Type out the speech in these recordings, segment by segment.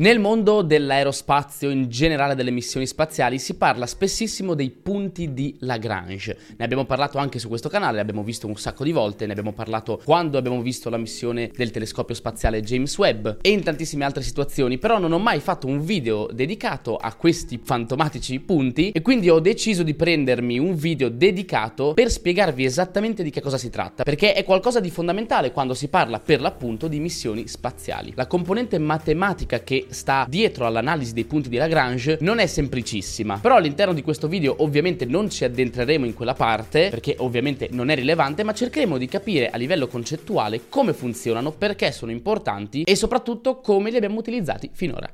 Nel mondo dell'aerospazio, in generale delle missioni spaziali, si parla spessissimo dei punti di Lagrange. Ne abbiamo parlato anche su questo canale, l'abbiamo visto un sacco di volte, ne abbiamo parlato quando abbiamo visto la missione del telescopio spaziale James Webb e in tantissime altre situazioni, però non ho mai fatto un video dedicato a questi fantomatici punti e quindi ho deciso di prendermi un video dedicato per spiegarvi esattamente di che cosa si tratta, perché è qualcosa di fondamentale quando si parla per l'appunto di missioni spaziali. La componente matematica che sta dietro all'analisi dei punti di Lagrange non è semplicissima. Però all'interno di questo video ovviamente non ci addentreremo in quella parte, perché ovviamente non è rilevante, ma cercheremo di capire a livello concettuale come funzionano, perché sono importanti e soprattutto come li abbiamo utilizzati finora.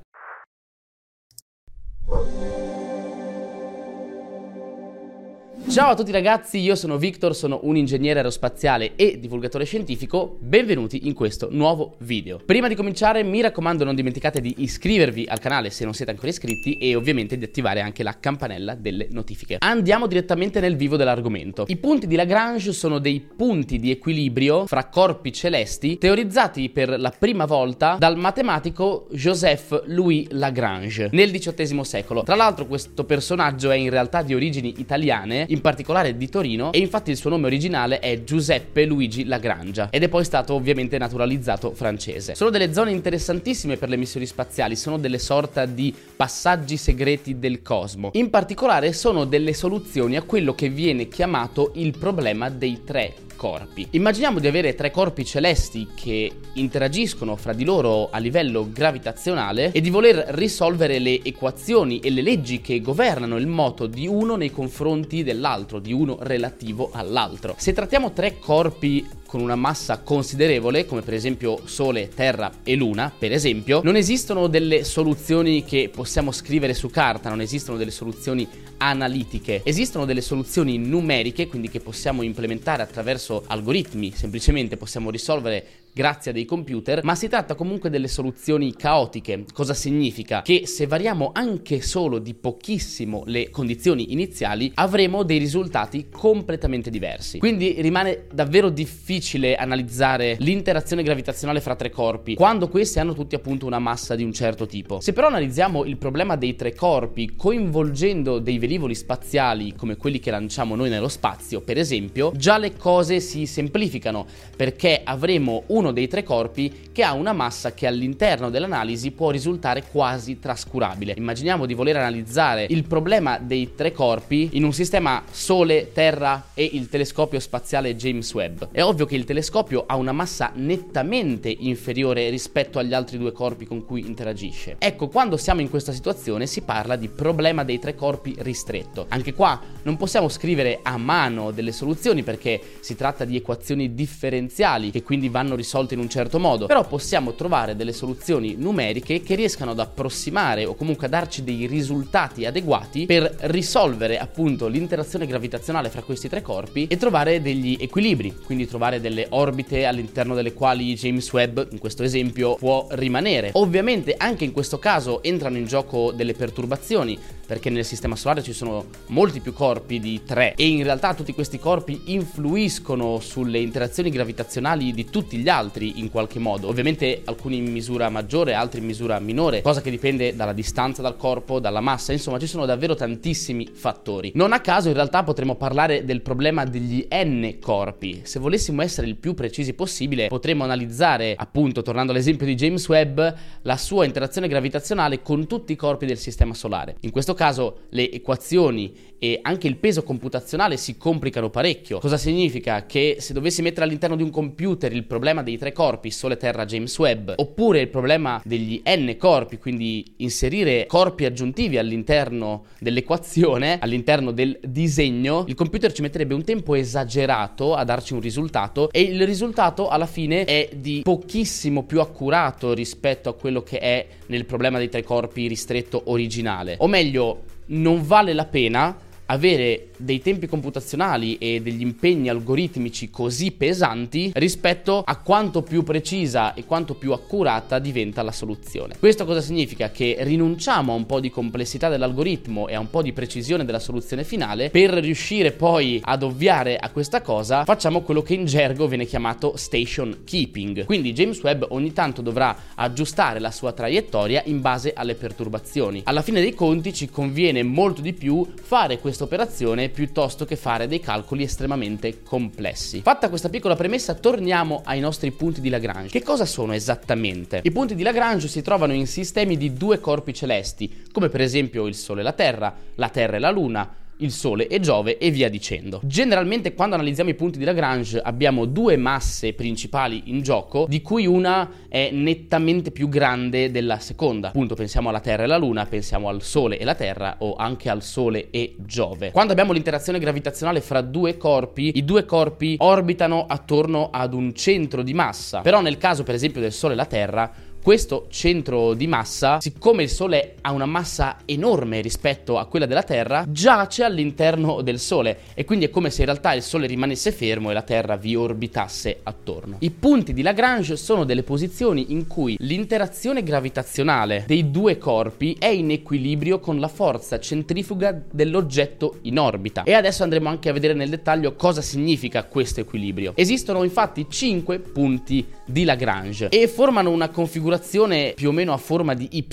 Ciao a tutti ragazzi, io sono Victor, sono un ingegnere aerospaziale e divulgatore scientifico, benvenuti in questo nuovo video. Prima di cominciare mi raccomando non dimenticate di iscrivervi al canale se non siete ancora iscritti e ovviamente di attivare anche la campanella delle notifiche. Andiamo direttamente nel vivo dell'argomento. I punti di Lagrange sono dei punti di equilibrio fra corpi celesti teorizzati per la prima volta dal matematico Joseph Louis Lagrange nel XVIII secolo. Tra l'altro questo personaggio è in realtà di origini italiane, in particolare di Torino, e infatti il suo nome originale è Giuseppe Luigi Lagrangia ed è poi stato ovviamente naturalizzato francese. Sono delle zone interessantissime per le missioni spaziali, sono delle sorta di passaggi segreti del cosmo. In particolare sono delle soluzioni a quello che viene chiamato il problema dei tre corpi. Immaginiamo di avere tre corpi celesti che interagiscono fra di loro a livello gravitazionale e di voler risolvere le equazioni e le leggi che governano il moto di uno nei confronti dell'altro, di uno relativo all'altro. Se trattiamo tre corpi con una massa considerevole, come per esempio Sole, Terra e Luna, per esempio, non esistono delle soluzioni che possiamo scrivere su carta, non esistono delle soluzioni analitiche, esistono delle soluzioni numeriche, quindi che possiamo implementare attraverso algoritmi, semplicemente possiamo risolvere grazie a dei computer, ma si tratta comunque delle soluzioni caotiche. Cosa significa? Che se variamo anche solo di pochissimo le condizioni iniziali, avremo dei risultati completamente diversi. Quindi rimane davvero difficile analizzare l'interazione gravitazionale fra tre corpi, quando questi hanno tutti appunto una massa di un certo tipo. Se però analizziamo il problema dei tre corpi coinvolgendo dei velivoli spaziali come quelli che lanciamo noi nello spazio, per esempio, già le cose si semplificano perché avremo un uno dei tre corpi che ha una massa che all'interno dell'analisi può risultare quasi trascurabile. Immaginiamo di voler analizzare il problema dei tre corpi in un sistema Sole, Terra e il telescopio spaziale James Webb. È ovvio che il telescopio ha una massa nettamente inferiore rispetto agli altri due corpi con cui interagisce. Ecco, quando siamo in questa situazione si parla di problema dei tre corpi ristretto. Anche qua non possiamo scrivere a mano delle soluzioni perché si tratta di equazioni differenziali che quindi vanno risolte risolte in un certo modo, però possiamo trovare delle soluzioni numeriche che riescano ad approssimare o comunque a darci dei risultati adeguati per risolvere appunto l'interazione gravitazionale fra questi tre corpi e trovare degli equilibri, quindi trovare delle orbite all'interno delle quali James Webb, in questo esempio, può rimanere. Ovviamente anche in questo caso entrano in gioco delle perturbazioni, perché nel sistema solare ci sono molti più corpi di tre e in realtà tutti questi corpi influiscono sulle interazioni gravitazionali di tutti gli altri in qualche modo. Ovviamente alcuni in misura maggiore, altri in misura minore, cosa che dipende dalla distanza dal corpo, dalla massa, insomma ci sono davvero tantissimi fattori. Non a caso in realtà potremmo parlare del problema degli n corpi. Se volessimo essere il più precisi possibile, potremmo analizzare, appunto, tornando all'esempio di James Webb, la sua interazione gravitazionale con tutti i corpi del sistema solare. In questo caso le equazioni e anche il peso computazionale si complicano parecchio. Cosa significa? Che se dovessi mettere all'interno di un computer il problema dei tre corpi, Sole, Terra, James Webb, oppure il problema degli n corpi, quindi inserire corpi aggiuntivi all'interno dell'equazione, all'interno del disegno, il computer ci metterebbe un tempo esagerato a darci un risultato e il risultato alla fine è di pochissimo più accurato rispetto a quello che è nel problema dei tre corpi ristretto originale. O meglio, non vale la pena avere dei tempi computazionali e degli impegni algoritmici così pesanti rispetto a quanto più precisa e quanto più accurata diventa la soluzione. Questo cosa significa? Che rinunciamo a un po' di complessità dell'algoritmo e a un po' di precisione della soluzione finale per riuscire poi ad ovviare a questa cosa, facciamo quello che in gergo viene chiamato station keeping. Quindi James Webb ogni tanto dovrà aggiustare la sua traiettoria in base alle perturbazioni. Alla fine dei conti ci conviene molto di più fare questa operazione piuttosto che fare dei calcoli estremamente complessi. Fatta questa piccola premessa, torniamo ai nostri punti di Lagrange. Che cosa sono esattamente? I punti di Lagrange si trovano in sistemi di due corpi celesti, come per esempio il Sole e la Terra, la Terra e la Luna, il Sole e Giove e via dicendo. Generalmente quando analizziamo i punti di Lagrange abbiamo due masse principali in gioco, di cui una è nettamente più grande della seconda. Appunto pensiamo alla Terra e alla Luna, pensiamo al Sole e la Terra o anche al Sole e Giove. Quando abbiamo l'interazione gravitazionale fra due corpi, i due corpi orbitano attorno ad un centro di massa. Però nel caso per esempio del Sole e la Terra, questo centro di massa, siccome il Sole ha una massa enorme rispetto a quella della Terra, giace all'interno del Sole e quindi è come se in realtà il Sole rimanesse fermo e la Terra vi orbitasse attorno. I punti di Lagrange sono delle posizioni in cui l'interazione gravitazionale dei due corpi è in equilibrio con la forza centrifuga dell'oggetto in orbita. E adesso andremo anche a vedere nel dettaglio cosa significa questo equilibrio. Esistono infatti 5 punti di Lagrange e formano una configurazione configurazione più o meno a forma di Y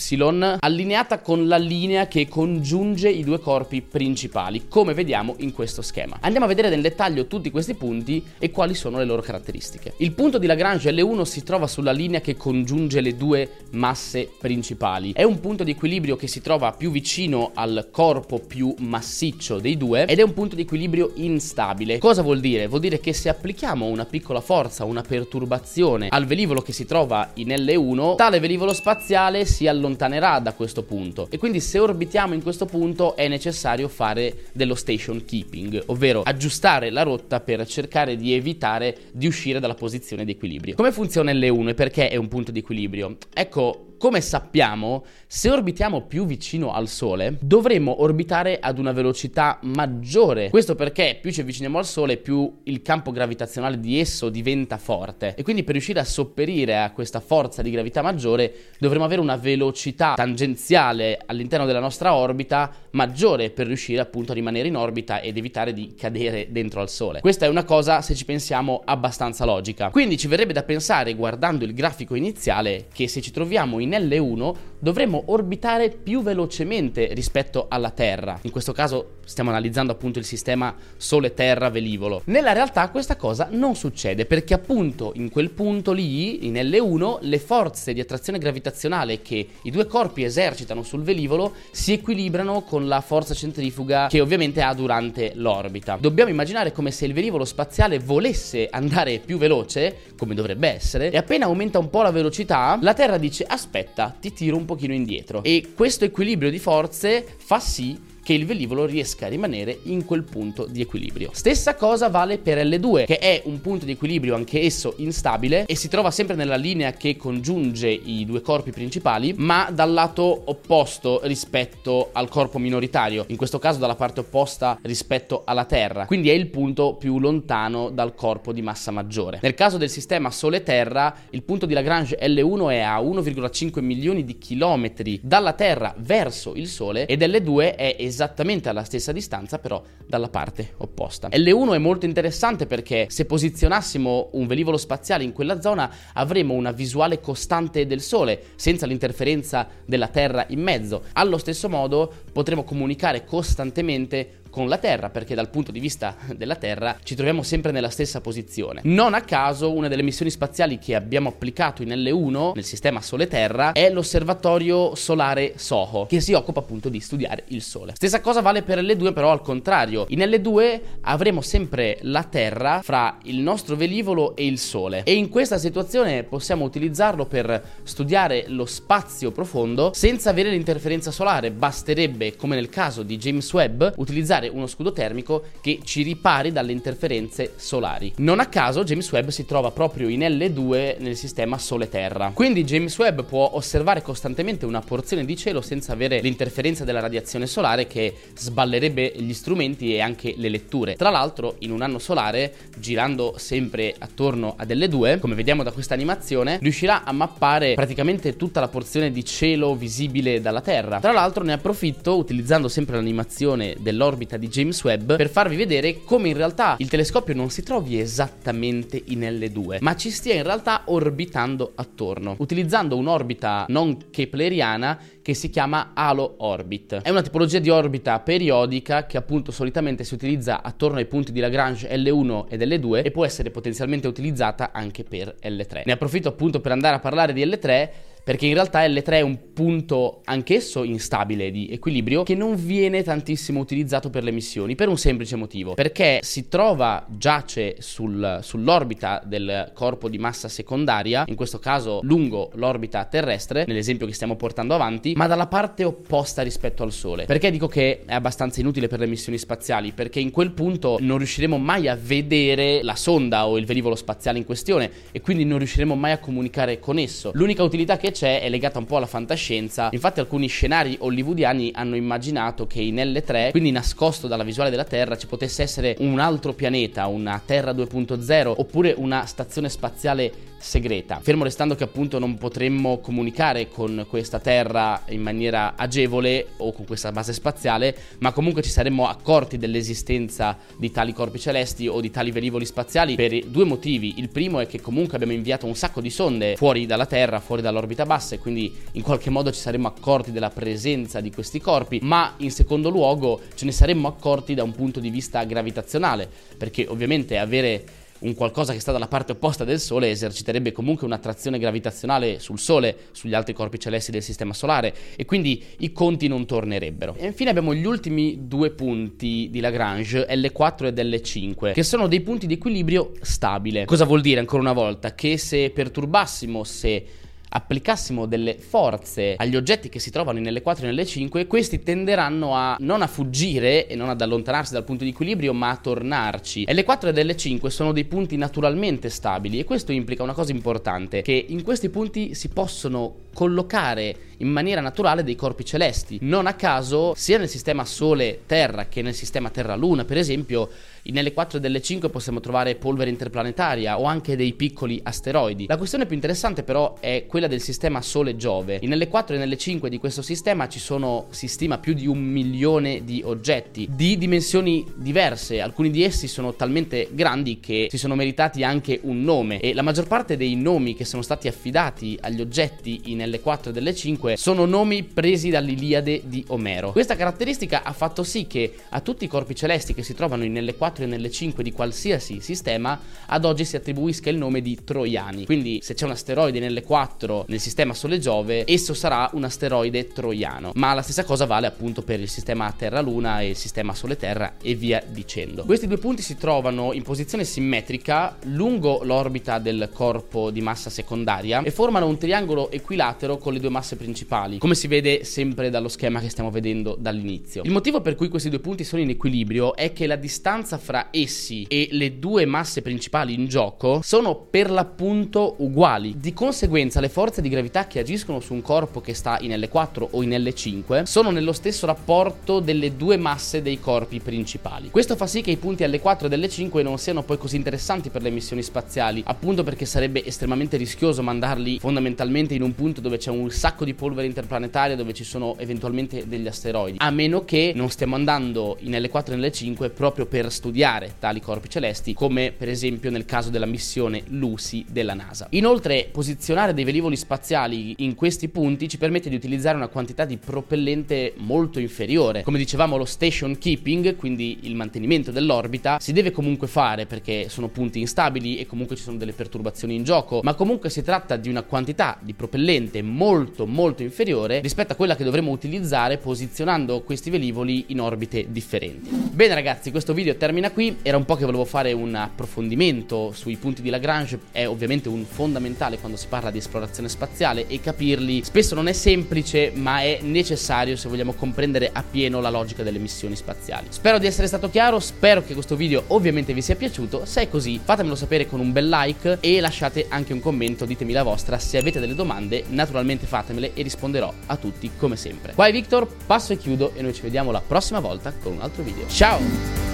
allineata con la linea che congiunge i due corpi principali, come vediamo in questo schema. Andiamo a vedere nel dettaglio tutti questi punti e quali sono le loro caratteristiche. Il punto di Lagrange L1 si trova sulla linea che congiunge le due masse principali. È un punto di equilibrio che si trova più vicino al corpo più massiccio dei due ed è un punto di equilibrio instabile. Cosa vuol dire? Vuol dire che se applichiamo una piccola forza, una perturbazione al velivolo che si trova in L1, tale velivolo spaziale si allontanerà da questo punto e quindi se orbitiamo in questo punto è necessario fare dello station keeping, ovvero aggiustare la rotta per cercare di evitare di uscire dalla posizione di equilibrio. Come funziona L1 e perché è un punto di equilibrio? Ecco, come sappiamo, se orbitiamo più vicino al Sole, dovremmo orbitare ad una velocità maggiore. Questo perché più ci avviciniamo al Sole, più il campo gravitazionale di esso diventa forte. E quindi per riuscire a sopperire a questa forza di gravità maggiore, dovremo avere una velocità tangenziale all'interno della nostra orbita maggiore per riuscire appunto a rimanere in orbita ed evitare di cadere dentro al Sole. Questa è una cosa, se ci pensiamo, abbastanza logica. Quindi ci verrebbe da pensare, guardando il grafico iniziale, che se ci troviamo in in L1 dovremmo orbitare più velocemente rispetto alla Terra. In questo caso stiamo analizzando appunto il sistema Sole-Terra-velivolo. Nella realtà questa cosa non succede perché appunto in quel punto lì, in L1, le forze di attrazione gravitazionale che i due corpi esercitano sul velivolo si equilibrano con la forza centrifuga che ovviamente ha durante l'orbita. Dobbiamo immaginare come se il velivolo spaziale volesse andare più veloce, come dovrebbe essere, e appena aumenta un po' la velocità, la Terra dice aspetta, ti tiro un pochino indietro. E questo equilibrio di forze fa sì che il velivolo riesca a rimanere in quel punto di equilibrio. Stessa cosa vale per L2, che è un punto di equilibrio anche esso instabile e si trova sempre nella linea che congiunge i due corpi principali, ma dal lato opposto rispetto al corpo minoritario, in questo caso dalla parte opposta rispetto alla Terra, quindi è il punto più lontano dal corpo di massa maggiore. Nel caso del sistema Sole-Terra, il punto di Lagrange L1 è a 1,5 milioni di chilometri dalla Terra verso il Sole ed L2 è esattamente esattamente alla stessa distanza, però dalla parte opposta. L1 è molto interessante perché se posizionassimo un velivolo spaziale in quella zona avremo una visuale costante del Sole, senza l'interferenza della Terra in mezzo. Allo stesso modo potremo comunicare costantemente con la Terra, perché dal punto di vista della Terra ci troviamo sempre nella stessa posizione. Non a caso una delle missioni spaziali che abbiamo applicato in L1 nel sistema Sole-Terra è l'osservatorio solare SOHO, che si occupa appunto di studiare il Sole. Stessa cosa vale per L2, però al contrario. In L2 avremo sempre la Terra fra il nostro velivolo e il Sole e in questa situazione possiamo utilizzarlo per studiare lo spazio profondo senza avere l'interferenza solare. Basterebbe, come nel caso di James Webb, utilizzare creare uno scudo termico che ci ripari dalle interferenze solari. Non a caso James Webb si trova proprio in L2 nel sistema Sole-Terra. Quindi James Webb può osservare costantemente una porzione di cielo senza avere l'interferenza della radiazione solare che sballerebbe gli strumenti e anche le letture. Tra l'altro, in un anno solare, girando sempre attorno a L2, come vediamo da questa animazione, riuscirà a mappare praticamente tutta la porzione di cielo visibile dalla Terra. Tra l'altro ne approfitto utilizzando sempre l'animazione dell'orbita di James Webb per farvi vedere come in realtà il telescopio non si trovi esattamente in L2, ma ci stia in realtà orbitando attorno, utilizzando un'orbita non kepleriana che si chiama halo orbit. È una tipologia di orbita periodica che appunto solitamente si utilizza attorno ai punti di Lagrange L1 ed L2 e può essere potenzialmente utilizzata anche per L3. Ne approfitto appunto per andare a parlare di L3 perché in realtà L3 è un punto anch'esso instabile di equilibrio che non viene tantissimo utilizzato per le missioni per un semplice motivo, perché si trova, giace sul, sull'orbita del corpo di massa secondaria, in questo caso lungo l'orbita terrestre, nell'esempio che stiamo portando avanti, ma dalla parte opposta rispetto al Sole. Perché dico che è abbastanza inutile per le missioni spaziali? Perché in quel punto non riusciremo mai a vedere la sonda o il velivolo spaziale in questione e quindi non riusciremo mai a comunicare con esso. L'unica utilità che c'è è legata un po' alla fantascienza. Infatti alcuni scenari hollywoodiani hanno immaginato che in L3, quindi nascosto dalla visuale della Terra, ci potesse essere un altro pianeta, una Terra 2.0 oppure una stazione spaziale segreta. Fermo restando che appunto non potremmo comunicare con questa Terra in maniera agevole o con questa base spaziale, ma comunque ci saremmo accorti dell'esistenza di tali corpi celesti o di tali velivoli spaziali per due motivi. Il primo è che comunque abbiamo inviato un sacco di sonde fuori dalla Terra, fuori dall'orbita bassa e quindi in qualche modo ci saremmo accorti della presenza di questi corpi, ma in secondo luogo ce ne saremmo accorti da un punto di vista gravitazionale, perché ovviamente avere un qualcosa che sta dalla parte opposta del Sole eserciterebbe comunque un'attrazione gravitazionale sul Sole, sugli altri corpi celesti del Sistema Solare e quindi i conti non tornerebbero. E infine abbiamo gli ultimi due punti di Lagrange, L4 ed L5, che sono dei punti di equilibrio stabile. Cosa vuol dire ancora una volta? Che se perturbassimo, se applicassimo delle forze agli oggetti che si trovano in L4 e nelle5, questi tenderanno a non a fuggire e non ad allontanarsi dal punto di equilibrio, ma a tornarci. L4 e L5 sono dei punti naturalmente stabili e questo implica una cosa importante, che in questi punti si possono collocare in maniera naturale dei corpi celesti. Non a caso, sia nel sistema Sole-Terra che nel sistema Terra-Luna, per esempio, nelle 4 delle 5 possiamo trovare polvere interplanetaria o anche dei piccoli asteroidi. La questione più interessante però è quella del sistema Sole-Giove. Nelle 4 e nelle 5 di questo sistema ci sono, si stima, più di un milione di oggetti di dimensioni diverse. Alcuni di essi sono talmente grandi che si sono meritati anche un nome e la maggior parte dei nomi che sono stati affidati agli oggetti in L4 e delle 5 sono nomi presi dall'Iliade di Omero. Questa caratteristica ha fatto sì che a tutti i corpi celesti che si trovano in L4 e nelle 5 di qualsiasi sistema ad oggi si attribuisca il nome di troiani. Quindi se c'è un asteroide nelle 4 nel sistema Sole-Giove, esso sarà un asteroide troiano. Ma la stessa cosa vale appunto per il sistema Terra-Luna e il sistema Sole-Terra e via dicendo. Questi due punti si trovano in posizione simmetrica lungo l'orbita del corpo di massa secondaria e formano un triangolo equilatero con le due masse principali, come si vede sempre dallo schema che stiamo vedendo dall'inizio. Il motivo per cui questi due punti sono in equilibrio è che la distanza fra essi e le due masse principali in gioco sono per l'appunto uguali. Di conseguenza le forze di gravità che agiscono su un corpo che sta in L4 o in L5 sono nello stesso rapporto delle due masse dei corpi principali. Questo fa sì che i punti L4 e L5 non siano poi così interessanti per le missioni spaziali, appunto perché sarebbe estremamente rischioso mandarli fondamentalmente in un punto dove c'è un sacco di polvere interplanetaria, dove ci sono eventualmente degli asteroidi, a meno che non stiamo andando in L4 e L5 proprio per studiare tali corpi celesti, come per esempio nel caso della missione Lucy della NASA. Inoltre, posizionare dei velivoli spaziali in questi punti ci permette di utilizzare una quantità di propellente molto inferiore. Come dicevamo, lo station keeping, quindi il mantenimento dell'orbita, si deve comunque fare perché sono punti instabili e comunque ci sono delle perturbazioni in gioco, ma comunque si tratta di una quantità di propellente molto molto inferiore rispetto a quella che dovremo utilizzare posizionando questi velivoli in orbite differenti. Bene ragazzi, questo video termina qui, era un po' che volevo fare un approfondimento sui punti di Lagrange, è ovviamente un fondamentale quando si parla di esplorazione spaziale e capirli spesso non è semplice ma è necessario se vogliamo comprendere appieno la logica delle missioni spaziali. Spero di essere stato chiaro, spero che questo video ovviamente vi sia piaciuto, se è così fatemelo sapere con un bel like e lasciate anche un commento, ditemi la vostra, se avete delle domande naturalmente fatemele e risponderò a tutti come sempre. Qua è Victor, passo e chiudo e noi ci vediamo la prossima volta con un altro video. Ciao!